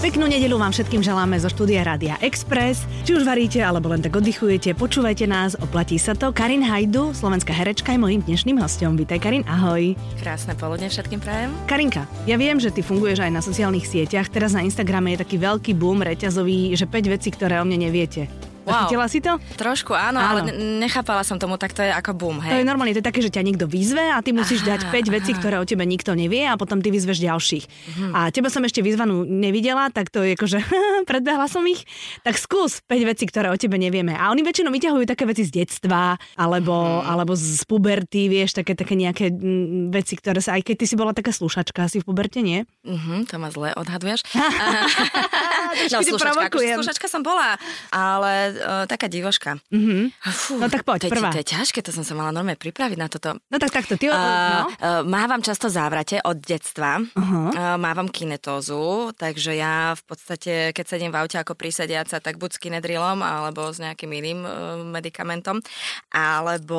Peknú nedelu vám všetkým želáme zo štúdia Rádia Express. Či už varíte, alebo len tak oddychujete, počúvajte nás, oplatí sa to. Karin Hajdu, slovenská herečka, je mojím dnešným hostom. Vítaj Karin, ahoj. Krásne poludne všetkým prajem. Karinka, ja viem, že ty funguješ aj na sociálnych sieťach. Teraz na Instagrame je taký veľký boom reťazový, že 5 vecí, ktoré o mne neviete. Wow. Zachytila si to? Trošku áno, áno, ale nechápala som tomu, tak to je ako boom, hej. To je normálne, to je také, že ťa niekto vyzve a ty musíš aha, dať 5 aha. vecí, ktoré o tebe nikto nevie a potom ty vyzveš ďalších. Uh-huh. A teba som ešte vyzvanú nevidela, tak to je akože predbehla som ich. Tak skús 5 vecí, ktoré o tebe nevieme. A oni väčšinou vyťahujú také veci z detstva alebo, uh-huh. alebo z puberty, vieš, také, také nejaké m, veci, ktoré sa, aj keď ty si bola taká slušačka asi v puberte, nie? Uh-huh, to ma zle odhaduješ. no, slušačka, akože slušačka som bola, ale uh, taká divoška. Mm-hmm. Fú, no tak poď, to, prvá. To je ťažké, to som sa mala normálne pripraviť na toto. No tak takto, ty... Uh, no. uh, mávam často závrate od detstva, uh-huh. uh, mávam kinetózu, takže ja v podstate, keď sedím v aute ako prísediaca, tak buď s kinedrilom, alebo s nejakým iným uh, medikamentom, alebo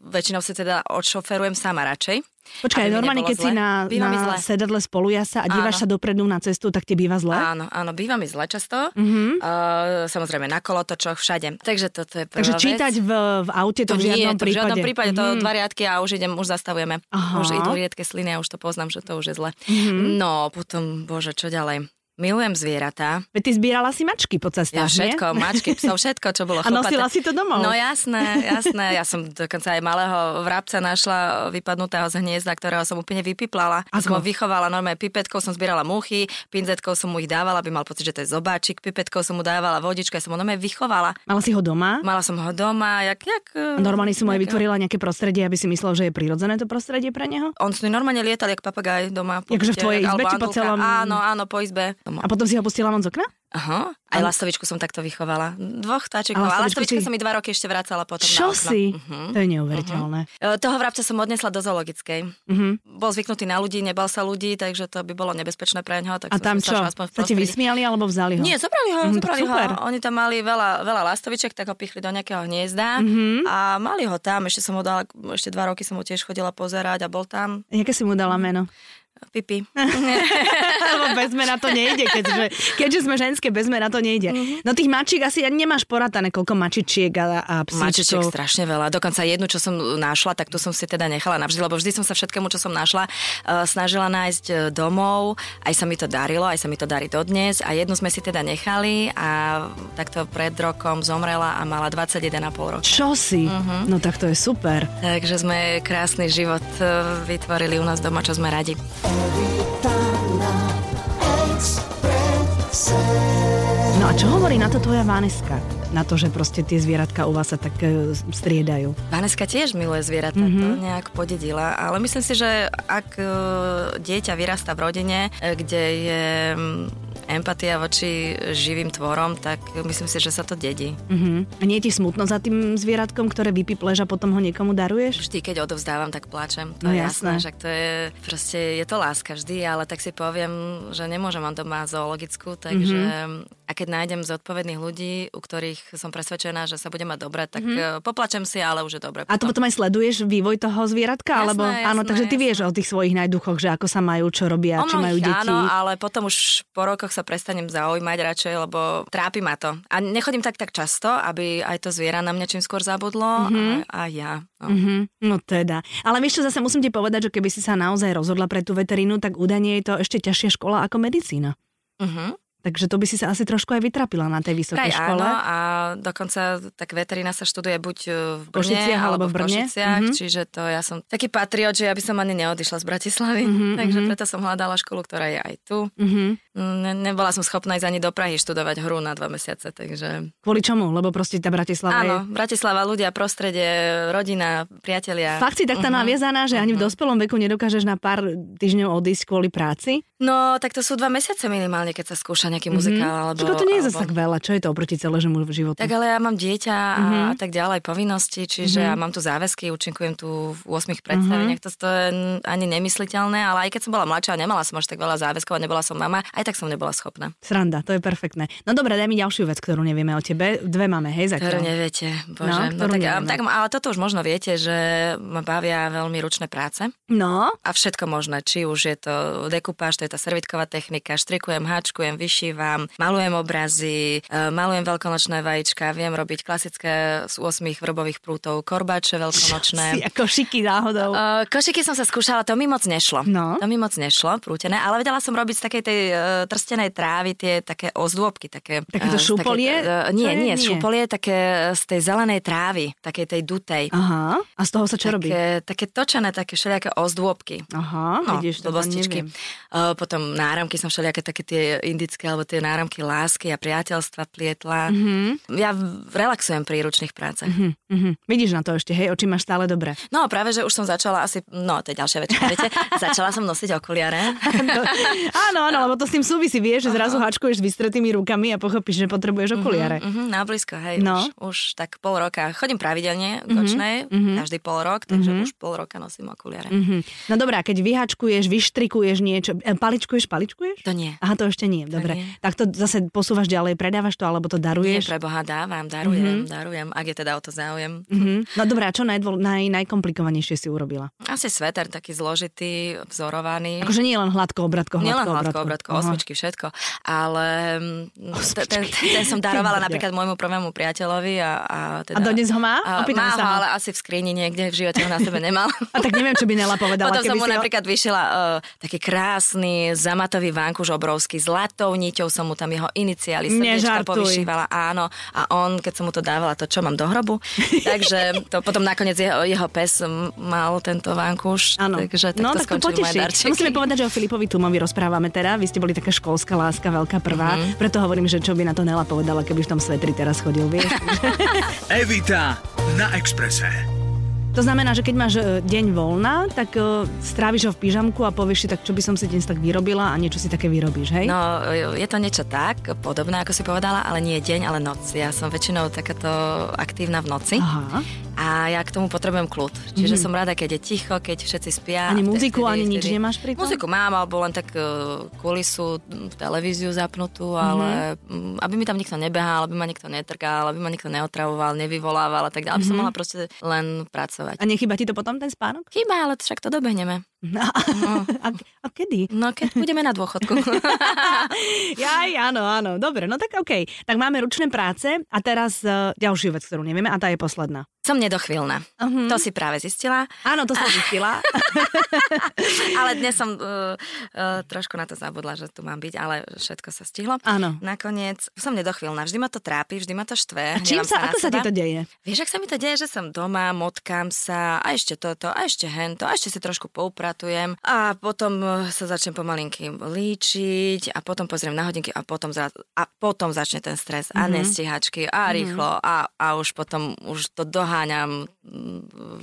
väčšinou si teda odšoferujem sama radšej. Počkaj, normálne, keď zle. si na, na sedadle spolujasa a dívaš áno. sa dopredu na cestu, tak ti býva zle? Áno, áno, býva mi zle často. Mm-hmm. Uh, samozrejme na kolotočoch, všade. Takže toto je prvá Takže čítať v, v aute to, to v žiadnom nie, prípade? v žiadnom prípade, mm-hmm. to mhm. dva riadky a už idem, už zastavujeme. Aha. Už idú riedke sliny a už to poznám, že to už je zle. Mm-hmm. No, potom, bože, čo ďalej? Milujem zvieratá. Veď ty zbierala si mačky po ceste, Ja všetko, nie? mačky, psov, všetko, čo bolo A nosila si to domov? No jasné, jasné. Ja som dokonca aj malého vrabca našla vypadnutého z hniezda, ktorého som úplne vypiplala. A som ho vychovala normálne pipetkou, som zbierala muchy, pinzetkou som mu ich dávala, aby mal pocit, že to je zobáčik, pipetkou som mu dávala vodičku, ja som ho normálne vychovala. Mala si ho doma? Mala som ho doma, jak... jak a normálne si mu aj vytvorila nejaké prostredie, aby si myslel, že je prirodzené to prostredie pre neho? On si normálne lietal, jak papagaj doma. Takže v tvojej izbe, či po celom... Áno, áno, po izbe. A potom si ho pustila von z okna? Aha, aj lastovičku som takto vychovala. Dvoch vtáčikov. A lastovička si... sa mi dva roky ešte vracala potom Čo na okno. si? Uh-huh. To je neuveriteľné. Uh-huh. Toho vrabca som odnesla do zoologickej. Uh-huh. Bol zvyknutý na ľudí, nebal sa ľudí, takže to by bolo nebezpečné pre neho. Tak a tam čo? Aspoň sa ti vysmiali alebo vzali ho? Nie, zobrali ho, uh-huh, zobrali ho. Oni tam mali veľa, veľa lastoviček, tak ho pichli do nejakého hniezda uh-huh. a mali ho tam. Ešte som ho dala, ešte dva roky som ho tiež chodila pozerať a bol tam. Jaké si mu dala meno? Pipi. Lebo bez mena to nejde, keďže, keďže sme ženské, bez mena to nejde. Mm-hmm. No tých mačiek asi ani nemáš poratané, koľko mačičiek a, a psíčkov. Mačičiek strašne veľa. Dokonca jednu, čo som našla, tak tu som si teda nechala navždy, lebo vždy som sa všetkému, čo som našla, uh, snažila nájsť e, domov. Aj sa mi to darilo, aj sa mi to darí dodnes. A jednu sme si teda nechali a takto pred rokom zomrela a mala 21,5 roka. Čo si? Mm-hmm. No tak to je super. Takže sme krásny život e, vytvorili u nás doma, čo sme radi. No a čo hovorí na to tvoja Vaneska? Na to, že proste tie zvieratka u vás sa tak e, striedajú. Vaneska tiež miluje zvieratá, mm-hmm. to nejak podedila, ale myslím si, že ak e, dieťa vyrasta v rodine, e, kde je empatia voči živým tvorom, tak myslím si, že sa to dedí. Uh-huh. A nie je ti smutno za tým zvieratkom, ktoré vypipleš a potom ho niekomu daruješ? Vždy, keď odovzdávam, tak plačem. To no, je jasné. jasné, že to je, proste je to láska vždy, ale tak si poviem, že nemôžem mať doma zoologickú, takže uh-huh. A keď nájdem zodpovedných ľudí, u ktorých som presvedčená, že sa bude mať dobre, tak uh-huh. poplačem si, ale už je dobre. A to potom aj sleduješ vývoj toho zvieratka? Jasné, alebo, jasné, áno, takže ty jasné. vieš o tých svojich najduchoch, že ako sa majú, čo robia, ono či majú deti. Áno, ale potom už po rokoch sa prestanem zaujímať radšej, lebo trápi ma to. A nechodím tak tak často, aby aj to zviera na mňa čím skôr zabudlo mm-hmm. a, a ja. No. Mm-hmm. no teda. Ale vieš čo, zase musím ti povedať, že keby si sa naozaj rozhodla pre tú veterínu, tak údanie je to ešte ťažšia škola ako medicína. Mm-hmm. Takže to by si sa asi trošku aj vytrapila na tej vysokej Aj, škole. Áno, a dokonca tak veterina sa študuje buď e, v Brne alebo v Brne. Košiciach, mm-hmm. čiže to ja som taký patriot, že ja by som ani neodišla z Bratislavy, mm-hmm, takže mm-hmm. preto som hľadala školu, ktorá je aj tu. Mm-hmm. Ne, nebola som schopná ísť ani do Prahy študovať hru na dva mesiace, takže... Kvôli čomu? Lebo proste tá Bratislava Áno, je... Bratislava, ľudia, prostredie, rodina, priatelia. Fakt si tak tá uh-huh. naviezaná, že ani v mhm. dospelom veku nedokážeš na pár týždňov odísť kvôli práci? No, tak to sú dva mesiace minimálne, keď sa skúša nejaký muzikál. Mm-hmm. Alebo, to nie je zase tak veľa, čo je to oproti celému životu? Tak ale ja mám dieťa a mm-hmm. tak ďalej, povinnosti, čiže mm-hmm. ja mám tu záväzky, účinkujem tu v 8 predstaveniach, mm-hmm. to, to je ani nemysliteľné, ale aj keď som bola mladšia a nemala som až tak veľa záväzkov a nebola som mama, aj tak som nebola schopná. Sranda, to je perfektné. No dobre, daj mi ďalšiu vec, ktorú nevieme o tebe. Dve máme, hej, zatiaľ. Ktorú neviete, bože. No, no tak, tak, ale toto už možno viete, že ma bavia veľmi ručné práce. No. A všetko možné, či už je to dekupáž, to je tá servitková technika, štrikujem, háčkujem, vyšívam, malujem obrazy, e, malujem veľkonočné vajíčka, viem robiť klasické z 8 vrbových prútov, korbáče veľkonočné. Si, a košiky náhodou. Uh, košiky som sa skúšala, to mi moc nešlo. No. To mi moc nešlo, prútené, ale vedela som robiť z takej tej uh, trstenej trávy tie také ozdôbky, také... Takéto uh, šupolie? Také, uh, nie, nie, nie, šupolie, také z tej zelenej trávy, takej tej dutej. Aha, a z toho sa čo také, robí? Také točené, také všelijaké ozdôbky. Aha, no, vidíš, to. Uh, potom náramky som všelijaké také tie indické, alebo tie náramky lásky a priateľstva plietla. Mm-hmm. Ja relaxujem pri ručných prácach. Mm-hmm. Vidíš na to ešte, hej, oči máš stále dobré. No práve, že už som začala asi, no to je ďalšia vec, viete, začala som nosiť okuliare. to, áno, áno, lebo to s tým súvisí, vieš, že zrazu hačkuješ s vystretými rukami a pochopíš, že potrebuješ okuliare. Mm-hmm, mm-hmm, na blízko, hej, no. už, už tak pol roka. Chodím pravidelne očnej, mm-hmm. každý pol rok, takže mm-hmm. už pol roka nosím okuliare. Mm-hmm. No dobré, a keď vyhačkuješ, vyštrikuješ niečo, e, paličkuješ, paličkuješ? To nie. Aha, to ešte nie, dobre. Tak to zase posúvaš ďalej, predávaš to, alebo to daruješ? Nie, pre Boha dávam, darujem, mm-hmm. darujem, ak je teda o to záujem. Mm-hmm. No dobré, a čo najdôl, naj, najkomplikovanejšie si urobila? Asi sveter taký zložitý, vzorovaný. Akože nie len hladko, obratko, hladko, Nie len hladko, obratko, osmičky, všetko. Ale mm, ten, ten, som darovala napríklad môjmu prvému priateľovi a, a teda... A dodnes ho má? A, má ho, ale asi v skrini niekde v živote ho na sebe nemal. A tak neviem, čo by Nela povedala. Potom som mu napríklad vyšila uh, taký krásny zamatový vánkuš obrovský, zlatou niťou som mu tam jeho iniciály srdiečka povyšívala, áno. A on, keď som mu to dávala, to čo mám do hrobu. Takže to potom nakoniec jeho, jeho pes mal tento vánkuš. Áno. Takže tak no, to tak to poteší. Musíme povedať, že o Filipovi Tumovi rozprávame teda. Vy ste boli taká školská láska, veľká prvá. Mm-hmm. Preto hovorím, že čo by na to Nela povedala, keby v tom svetri teraz chodil, vieš. Evita na Exprese. To znamená, že keď máš e, deň voľna, tak uh, stráviš ho v pyžamku a povieš si, tak čo by som si dnes tak vyrobila a niečo si také vyrobíš, hej? No, je to niečo tak, podobné, ako si povedala, ale nie deň, ale noc. Ja som väčšinou takáto aktívna v noci. Aha. A ja k tomu potrebujem kľud. Čiže mm. som rada, keď je ticho, keď všetci spia. Ani muziku, vtedy, ani nič vtedy... nemáš pri tom? Muziku mám, alebo len tak kulisu, televíziu zapnutú, mm-hmm. ale um, aby mi tam nikto nebehal, aby ma nikto netrkal, aby ma nikto neotravoval, nevyvolával a tak ďalej. Mm-hmm. Aby som mhm. mohla proste len pracovať. A nechyba ti to potom ten spánok? Chýba, ale však to dobehneme. No. no. A, a kedy? No, keď budeme na dôchodku. Jaj, áno, áno. Dobre, no tak OK. Tak máme ručné práce a teraz uh, ďalšiu vec, ktorú nevieme a tá je posledná. Som nedochvíľna. Uh-huh. To si práve zistila. Áno, to som zistila. ale dnes som uh, uh, trošku na to zabudla, že tu mám byť, ale všetko sa stihlo. Áno. Nakoniec som nedochvíľna. Vždy ma to trápi, vždy ma to štve. A čím sa, ako sa ti to deje? Vieš, ak sa mi to deje, že som doma, motkám sa a ešte toto, a ešte hento, a ešte si trošku poupratujem a potom sa začnem pomalinky líčiť a potom pozriem na hodinky a potom, za, a potom začne ten stres mm-hmm. a nestihačky a rýchlo mm-hmm. a, a už potom už to dohá doháňam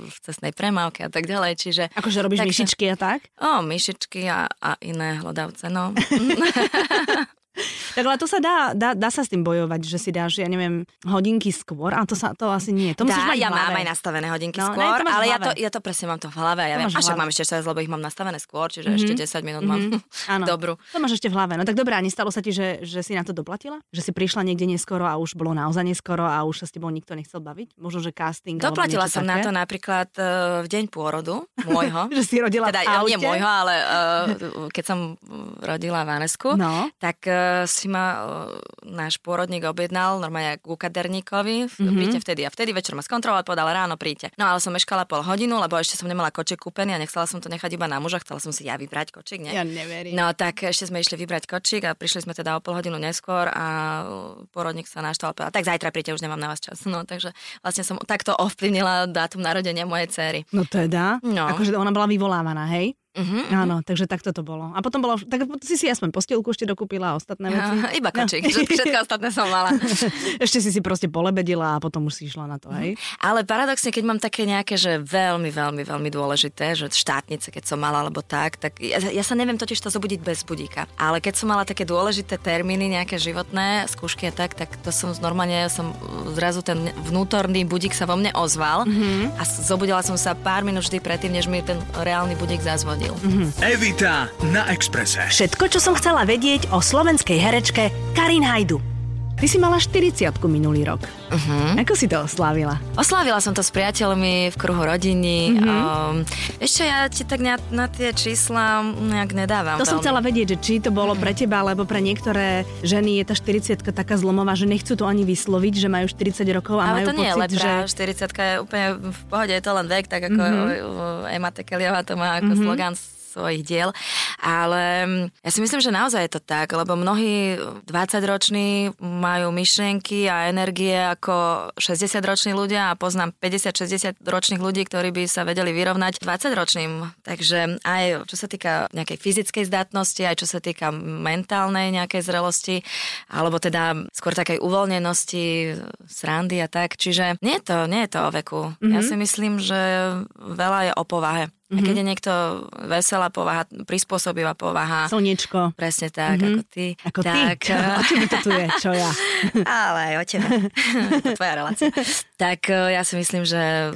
v cestnej premávke a tak ďalej, čiže... Akože robíš tak, myšičky a tak? O, myšičky a, a iné hlodavce, no. Tak ale to sa dá, dá, dá sa s tým bojovať, že si dáš, ja neviem, hodinky skôr, a to sa to asi nie. To dá, mať ja mám aj nastavené hodinky no, skôr, ne, ale ja to, ja to presne mám to v hlave. Ja viem, a však mám ešte čas, lebo ich mám nastavené skôr, čiže mm-hmm. ešte 10 minút mm-hmm. mám dobrú. To máš ešte v hlave. No tak dobré, a nestalo sa ti, že, že si na to doplatila? Že si prišla niekde neskoro a už bolo naozaj neskoro a už sa s tebou nikto nechcel baviť? Možno, že casting. Doplatila som také? na to napríklad uh, v deň pôrodu môjho. že si rodila teda, v aute? Nie môjho, ale uh, keď som rodila Vanesku, no. tak uh, si ma náš pôrodník objednal normálne ku kaderníkovi, mm-hmm. príďte vtedy a vtedy večer ma skontroloval, povedal ráno príďte. No ale som meškala pol hodinu, lebo ešte som nemala koček kúpený a nechcela som to nechať iba na muža, chcela som si ja vybrať kočik, nie? Ja neverím. No tak ešte sme išli vybrať kočik a prišli sme teda o pol hodinu neskôr a pôrodník sa naštval, povedal, tak zajtra príďte, už nemám na vás čas. No takže vlastne som takto ovplyvnila dátum narodenia mojej cery. No teda? No. Akože ona bola vyvolávaná, hej? Uh-huh. Áno, takže takto to bolo. A potom bolo, tak si si aspoň postielku ešte dokúpila a ostatné veci. Uh, iba kočík, no. všetko ostatné som mala. ešte si si proste polebedila a potom už si išla na to, hej? Uh-huh. Ale paradoxne, keď mám také nejaké, že veľmi, veľmi, veľmi dôležité, že štátnice, keď som mala alebo tak, tak ja, ja sa neviem totiž to zobudiť bez budíka. Ale keď som mala také dôležité termíny, nejaké životné skúšky a tak, tak to som normálne, som zrazu ten vnútorný budík sa vo mne ozval uh-huh. a zobudila som sa pár minút vždy predtým, než mi ten reálny budík zazvodil Uh-huh. Evita na Exprese. Všetko, čo som chcela vedieť o slovenskej herečke Karin Hajdu. Ty si mala 40 minulý rok. Uh-huh. Ako si to oslávila? Oslávila som to s priateľmi v kruhu rodiny. Uh-huh. Um, ešte ja ti tak na, na tie čísla nejak nedávam. To veľmi. som chcela vedieť, že či to bolo pre teba, alebo pre niektoré ženy je tá 40 taká zlomová, že nechcú to ani vysloviť, že majú 40 rokov a Ale majú to nie pocit, je lepra, že... 40 je úplne v pohode, je to len vek, tak ako uh-huh. Emma Tekeliová to má ako uh-huh. slogan svojich diel. Ale mm, ja si myslím, že naozaj je to tak, lebo mnohí 20-roční majú myšlienky a energie ako 60-roční ľudia a poznám 50-60 ročných ľudí, ktorí by sa vedeli vyrovnať 20-ročným. Takže aj čo sa týka nejakej fyzickej zdatnosti, aj čo sa týka mentálnej nejakej zrelosti, alebo teda skôr takej uvoľnenosti, srandy a tak. Čiže nie je to, nie je to o veku. Mm-hmm. Ja si myslím, že veľa je o povahe. Mm-hmm. A keď je niekto veselá povaha, prispôsobivá povaha. Slniečko. Presne tak, mm-hmm. ako ty. Ako tak, ty? O tebe to tu je, čo ja. Ale aj o tebe. to tvoja relácia. tak e, ja si myslím, že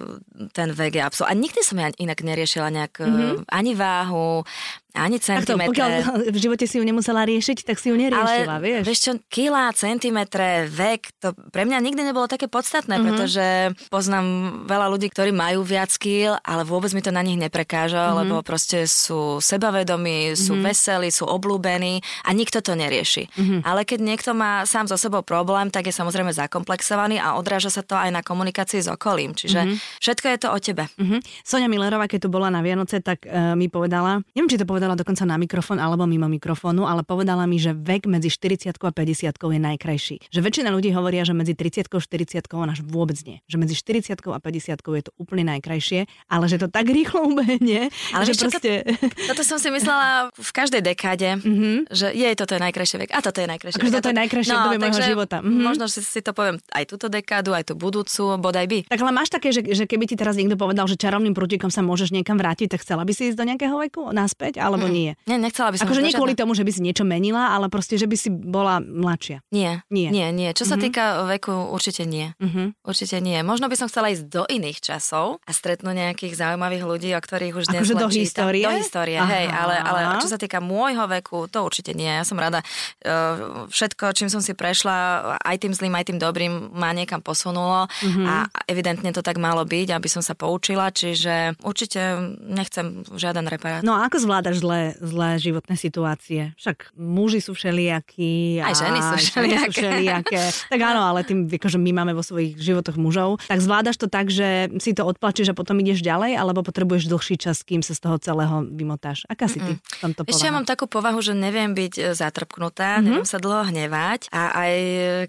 ten vek je absolútne... A nikdy som ja inak neriešila nejak mm-hmm. ani váhu, ani centimetre. pokiaľ v živote si ju nemusela riešiť, tak si ju neriešila, Ale, vieš. vieš čo, kila, centimetre, vek, to pre mňa nikdy nebolo také podstatné, mm-hmm. pretože poznám veľa ľudí, ktorí majú viac kil, ale vôbec mi to na nich neprekáža, mm-hmm. lebo proste sú sebavedomí, sú mm-hmm. veselí, sú oblúbení a nikto to nerieši. Mm-hmm. Ale keď niekto má sám so sebou problém, tak je samozrejme zakomplexovaný a odráža sa to aj na komunikácii s okolím. Čiže mm-hmm. všetko je to o tebe. Mm-hmm. Sonia Millerová, keď tu bola na Vianoce, tak uh, mi povedala, neviem, či to povedala povedala dokonca na mikrofón alebo mimo mikrofónu, ale povedala mi, že vek medzi 40 a 50 je najkrajší. Že väčšina ľudí hovoria, že medzi 30 a 40 ona vôbec nie. Že medzi 40 a 50 je to úplne najkrajšie, ale že to tak rýchlo ubehne. Ale že proste... to, toto som si myslela v každej dekáde, mm-hmm. že je toto je najkrajší vek a toto je najkrajšie akože vek. toto je najkrajšie no, obdobie môjho života. Mm-hmm. Možno si, si to poviem aj túto dekádu, aj tú budúcu, bodaj by. Tak ale máš také, že, že keby ti teraz niekto povedal, že čarovným prútikom sa môžeš niekam vrátiť, tak chcela by si ísť do nejakého veku naspäť? Alebo mm. nie? Nie, nechcela by som. Akože nie kvôli tomu, že by si niečo menila, ale proste, že by si bola mladšia. Nie, nie, nie. nie. Čo sa mm-hmm. týka veku, určite nie. Mm-hmm. Určite nie. Možno by som chcela ísť do iných časov a stretnúť nejakých zaujímavých ľudí, o ktorých už dnes akože do histórie? Do histórie, Aha. hej. Ale, ale čo sa týka môjho veku, to určite nie. Ja som rada. Uh, všetko, čím som si prešla, aj tým zlým, aj tým dobrým, ma niekam posunulo mm-hmm. a evidentne to tak malo byť, aby som sa poučila, čiže určite nechcem žiaden reparát. No a ako zvládaš zlé, zlé životné situácie? Však muži sú všelijakí. Aj ženy sú všelijaké. Sú všelijaké. tak áno, ale tým, akože my máme vo svojich životoch mužov. Tak zvládaš to tak, že si to odplačíš a potom ideš ďalej, alebo potrebuješ dlhší čas, kým sa z toho celého vymotáš? Aká si ty v tomto povahu? Ešte ja mám takú povahu, že neviem byť e, zatrpknutá, mm-hmm. neviem sa dlho hnevať a aj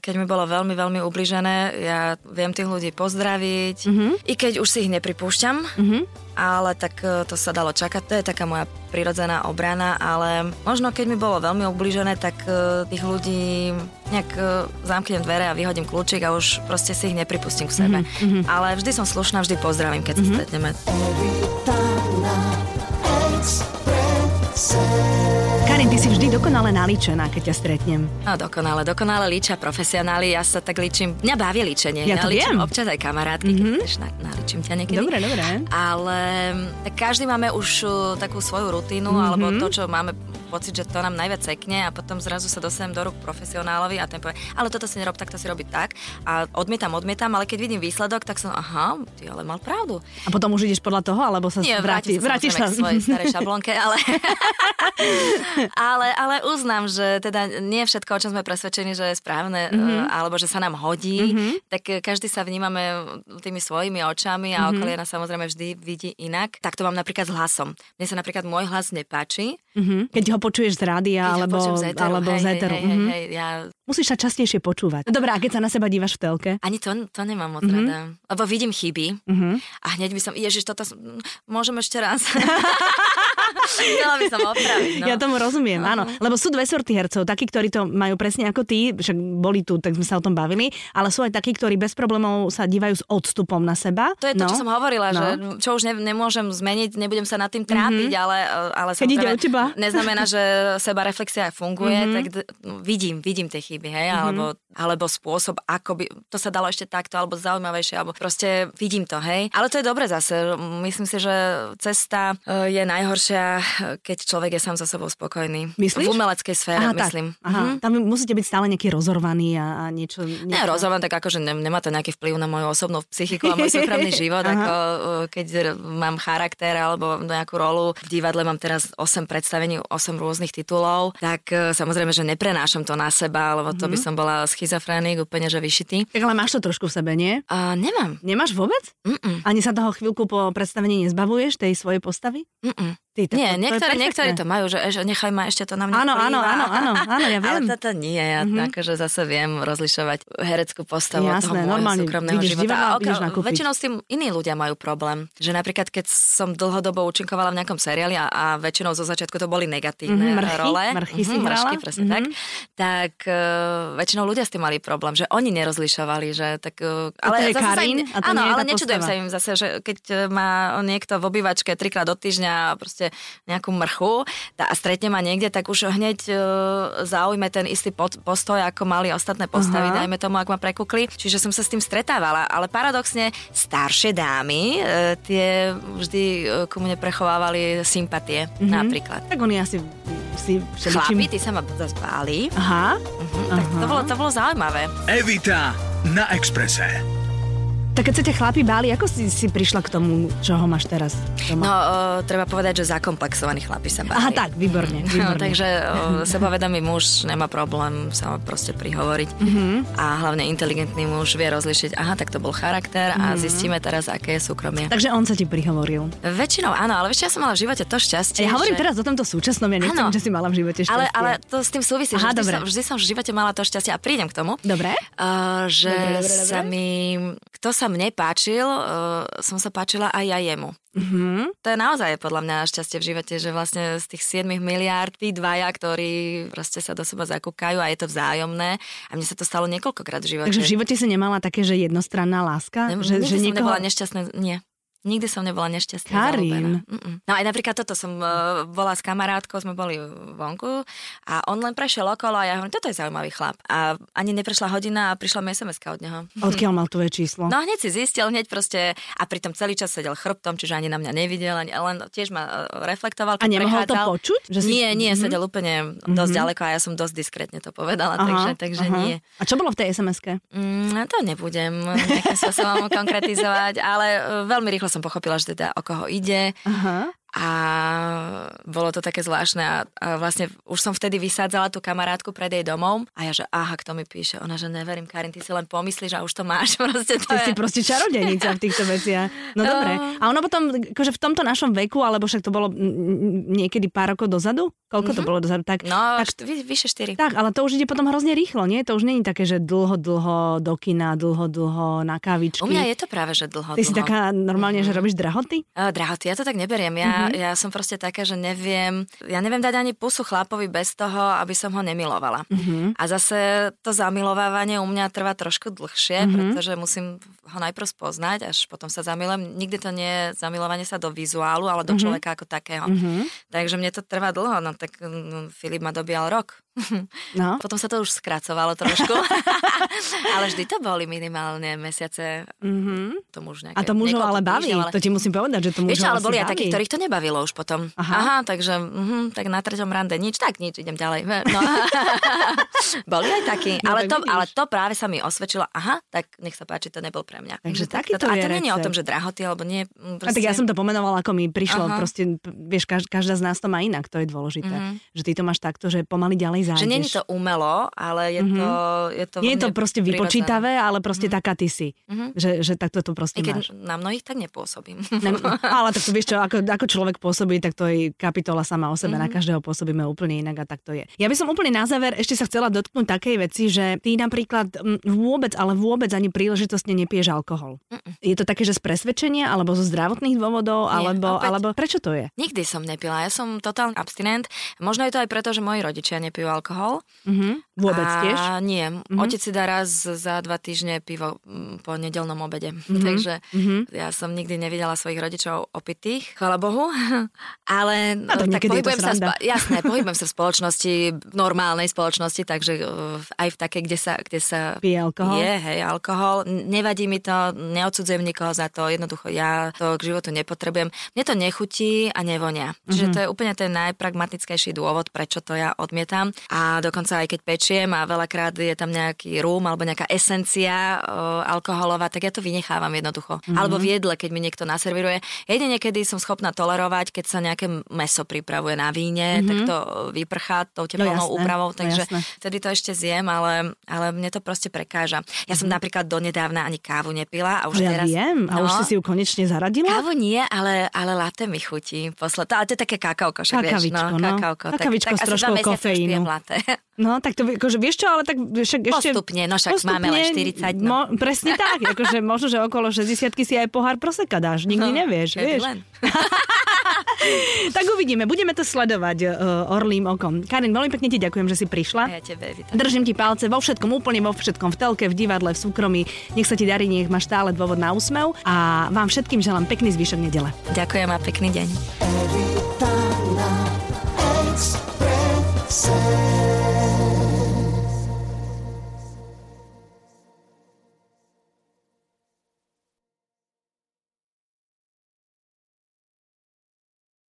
keď mi bolo veľmi, veľmi ubližené, ja viem tých ľudí pozdraviť, mm-hmm. i keď už si ich nepripúšťam, mm-hmm ale tak e, to sa dalo čakať, to je taká moja prirodzená obrana, ale možno keď mi bolo veľmi ubližené, tak e, tých ľudí nejak e, zamknem dvere a vyhodím kľúčik a už proste si ich nepripustím k sebe. Mm-hmm. Ale vždy som slušná, vždy pozdravím, keď mm-hmm. sa stretneme. Dokonale nalíčená, keď ťa stretnem. No, dokonale, dokonale líča profesionáli, ja sa tak líčim, mňa baví líčenie. Ja to líčim viem. občas aj kamarátky, mm-hmm. keď na, nalíčim ťa niekedy. Dobre, dobre. Ale tak každý máme už uh, takú svoju rutínu, mm-hmm. alebo to, čo máme pocit, že to nám najviac sekne a potom zrazu sa dostanem do rúk profesionálovi a ten povie, ale toto si nerob, tak to si robiť tak a odmietam, odmietam, ale keď vidím výsledok, tak som, aha, ty ale mal pravdu. A potom už ideš podľa toho, alebo sa Nie, vráti, vrátiš sa k svojej starej šablonke, ale, ale, ale uznám, že teda nie všetko, o čom sme presvedčení, že je správne, mm-hmm. alebo že sa nám hodí, mm-hmm. tak každý sa vnímame tými svojimi očami a mm-hmm. okolie nás samozrejme vždy vidí inak. Tak to mám napríklad s hlasom. Mne sa napríklad môj hlas nepáči. Mm-hmm. Keď ho počuješ z rádia Keď alebo, z éteru, alebo hej, z éteru. Hej, hej, mm-hmm. hej, ja... Musíš sa častejšie počúvať. Dobre, a keď sa na seba dívaš v telke? Ani to, to nemám moc mm-hmm. rada. Lebo vidím chyby mm-hmm. a hneď by som, ježiš, toto, môžem ešte raz. Chcela by som opraviť, no. Ja tomu rozumiem, uh-huh. áno. Lebo sú dve sorty hercov. Takí, ktorí to majú presne ako ty, však boli tu, tak sme sa o tom bavili, ale sú aj takí, ktorí bez problémov sa dívajú s odstupom na seba. To je to, no. čo som hovorila, no. že čo už ne, nemôžem zmeniť, nebudem sa nad tým trápiť, mm-hmm. ale, ale o teba. neznamená, že seba reflexia funguje, mm-hmm. tak d- no, vidím, vidím tie chyby, hej, mm-hmm. alebo, alebo spôsob, ako by to sa dalo ešte takto, alebo zaujímavejšie, alebo proste vidím to, hej. Ale to je dobre zase. Myslím si, že cesta e, je najhoršia, keď človek je sám so sebou spokojný. Myslíš? V umeleckej sfére, Aha, myslím. Tak. Aha. Mm-hmm. Tam musíte byť stále nejaký rozorvaný a, a niečo... niečo... Ne, rozhodujem tak ako, že ne, nemá to nejaký vplyv na moju osobnú psychiku a môj súkromný život, ako keď mám charakter alebo nejakú rolu. V divadle mám teraz 8 predstavení, 8 rôznych titulov, tak e, samozrejme, že neprenášam to na seba, lebo to by Mhm. som bola schizofrénik, úplne že vyšitý. Tak ale máš to trošku v sebe, nie? A nemám. Nemáš vôbec? Mm-mm, Ani sa toho chvíľku po predstavení nezbavuješ, tej svojej postavy? mm-mm. Ty, tak Nie, to, niektorí, to niektorí to majú, že, že nechaj ma ešte to na mňa Áno, áno, áno, áno, áno, ja Ale viem. toto nie, ja Mhm. mm-hmm. akože zase viem rozlišovať hereckú postavu od toho Jasné, môjho súkromného vidíš života. divadlo a oka- nakúpiť. väčšinou s tým iní ľudia majú problém. Že napríklad, keď som dlhodobo účinkovala v nejakom seriáli a, a väčšinou zo začiatku to boli negatívne Mhm, mrchy, role. mrchy si Mhm, hrala? mrchy, presne Mhm. tak. Tak uh, väčšinou ľudia s tým mali problém, že oni nerozlišovali, že tak... Uh, to je zase sa Karin im, a to áno, ale nečudujem sa im zase, že keď e, má niekto v obývačke trikrát do týždňa proste nejakú mrchu tá- a stretne ma niekde, tak už hneď uh, zaujme ten istý pod, postoj, ako mali ostatné postavy, Aha. dajme tomu, ak ma prekukli. Čiže som sa s tým stretávala, ale paradoxne staršie dámy, uh, tie vždy uh, ku mne prechovávali sympatie, Mhm. napríklad. Tak oni asi si Chlapi, všeličím... tí sa ma zase báli. Aha, Mhm, tak to bolo, to bolo zaujímavé. Evita na Exprese. Tak keď sa ťa chlapi báli, ako si, si prišla k tomu, čo ho máš teraz No, doma? uh, treba povedať, že zakomplexovaní chlapi sa báli. Aha, tak, výborne, No, výborne. takže o, sebavedomý muž nemá problém sa proste prihovoriť Mhm. a hlavne inteligentný muž vie rozlišiť, aha, tak to bol charakter a zistíme teraz, aké je súkromie. Takže on sa ti prihovoril. Väčšinou áno, ale vieš, čo, ja som mala v živote to šťastie, Ja hovorím že... teraz o tomto súčasnom, ja nechcem, Áno. že si mala v živote šťastie. ale, ale to s tým súvisí, Aha, že vždy som, vždy som v živote mala to šťastie a prídem k tomu. Dobre? Uh, že Dobre, dobre, dobre. sa mi, kto sa mne páčil, uh, som sa páčila aj ja jemu. Mhm. To je naozaj podľa mňa šťastie v živote, že vlastne z tých 7 miliárd tí dvaja, ktorí proste sa do seba zakúkajú a je to vzájomné. A mne sa to stalo niekoľkokrát v živote. Takže v živote si nemala také, že jednostranná láska? Ne, že, že som niekoho... nebola nešťastná, nie. Nikdy som nebola nešťastná. Karin. No aj napríklad toto som uh, bola s kamarátkou, sme boli vonku a on len prešiel okolo a ja hovorím, toto je zaujímavý chlap. A ani neprešla hodina a prišla mi sms od neho. Odkiaľ mal tvoje číslo? No hneď si zistil, hneď proste a pritom celý čas sedel chrbtom, čiže ani na mňa nevidel, ani, len tiež ma e, reflektoval. A nemohol to prechádzal. počuť? Že si... Nie, nie, Mhm. sedel úplne dosť ďaleko a ja som dosť diskrétne to povedala, takže, takže aha. nie. A čo bolo v tej SMS-ke? Mm, to nebudem nejakým spôsobom konkretizovať, ale e, veľmi rýchlo som pochopila, že teda o koho ide Aha. A bolo to také zvláštne a, a vlastne už som vtedy vysádzala tú kamarátku pred jej domov a ja že aha, kto mi píše? Ona, že neverím, Karin, ty si len pomyslíš a už to máš, proste to Ty je... si proste čarodenica v týchto veciach. No dobre. A ono potom, akože v tomto našom veku, alebo však to bolo niekedy pár rokov dozadu? Koľko to bolo dozadu? Tak, No, tak, vy, vyše 4. tak, ale to už ide potom hrozne rýchlo, nie? To už není také, že dlho, dlho do kina, dlho, dlho na kávičky. U mňa je to práve, že dlho, Ty si dlho. taká normálne, že robíš drahoty? Uh, drahoty, ja to tak neberiem. Ja, Mhm. ja som proste taká, že neviem, ja neviem dať ani pusu chlapovi bez toho, aby som ho nemilovala. Mhm. A zase to zamilovávanie u mňa trvá trošku dlhšie, Mhm. pretože musím ho najprv spoznať, až potom sa zamilujem. Nikdy to nie je zamilovanie sa do vizuálu, ale do Mhm. človeka ako takého. Mhm. Takže mne to trvá dlho, no tak mm, Filip ma dobial rok. No. Potom sa to už skracovalo trošku, ale vždy to boli minimálne mesiace. Mhm. To už nejaké, A to mužov ale baví. týždňov, ale... To ti musím povedať, že to mužov Vieš, ale boli aj takí, ktorých to nebavilo už potom. Aha. Aha, takže mhm, tak na treťom rande nič, tak nič, idem ďalej. No. boli aj takí, No, ale, to, vidíš. ale to práve sa mi osvedčilo, aha, tak nech sa páči, to nebol pre mňa. Takže tak takýto to, A je to nie je o tom, že drahoty, alebo nie. mm, A tak ja som to pomenovala, ako mi prišlo, Aha. proste, vieš, každá, z nás to má inak, to je dôležité. Mhm. Že ty to máš takto, že pomaly ďalej zájdeš. Že je to umelo, ale je to... Je to Nie je to proste prirodzené. vypočítavé, ale proste taká ty si. Že, že takto to proste I keď máš. na mnohých tak nepôsobím. Ne, ale tak to vieš čo, ako, ako človek pôsobí, tak to je kapitola sama o sebe, mm-hmm. na každého pôsobíme úplne inak a tak to je. Ja by som úplne na záver ešte sa chcela dotknúť takej veci, že ty napríklad vôbec, ale vôbec ani príležitostne nepiješ alkohol. Mm-mm. Je to také, že z presvedčenia, alebo zo zdravotných dôvodov, Nie, alebo, opäť- alebo prečo to je? Nikdy som nepila, ja som totálny abstinent. Možno je to aj preto, že moji rodičia nepijú alkohol. Mhm. Vôbec a tiež? Nie, mm-hmm. otec si dá raz za dva týždne pivo mm, po nedelnom obede. Mm-hmm. Takže Mhm. mm-hmm. ja som nikdy nevidela svojich rodičov opitých, chvala Bohu. Ale tak no, to pohybujem sa, spa- jasné, pohybujem sa v spoločnosti, v normálnej spoločnosti, takže uh, aj v takej, kde sa, kde sa Pije alkohol? je, hej, alkohol. Nevadí mi to, neodsudzujem nikoho za to, jednoducho ja to k životu nepotrebujem. Mne to nechutí a nevonia. Čiže Mhm. to je úplne ten najpragmatickejší dôvod, prečo to ja odmietam. A dokonca aj keď pečiem a veľakrát je tam nejaký rum alebo nejaká esencia o, alkoholová, tak ja to vynechávam jednoducho. Mhm. Alebo v jedle, keď mi niekto naserviruje. Jedine niekedy som schopná tolerovať, keď sa nejaké meso pripravuje na víne, tak to vyprchá tou teplnou Mhm. jasné, úpravou, no takže jasné. vtedy to ešte zjem, ale, ale mne to proste prekáža. Ja som napríklad donedávna ani kávu nepila a už Mhm. ja teraz... viem, a už si si ju konečne zaradila? Kávu nie, ale, ale latte mi chutí. Posle, to, ale to je také kakauko, však vieš, no, no. kakauko. Kakavičko s asi troškou kofeínu. No, tak to akože, vieš čo, ale tak však ešte... Postupne, no však postupne, máme len 40, no. Mo, presne tak, akože možno, že okolo 60 si aj pohár proseka dáš, nikdy no, nevieš, vieš. Len. tak uvidíme, budeme to sledovať uh, orlým okom. Karin, veľmi pekne ti ďakujem, že si prišla. A ja tebe, Vita. Držím ti palce vo všetkom, úplne vo všetkom, v telke, v divadle, v súkromí. Nech sa ti darí, nech máš stále dôvod na úsmev a vám všetkým želám pekný zvyšok nedele. Ďakujem a pekný deň. Every time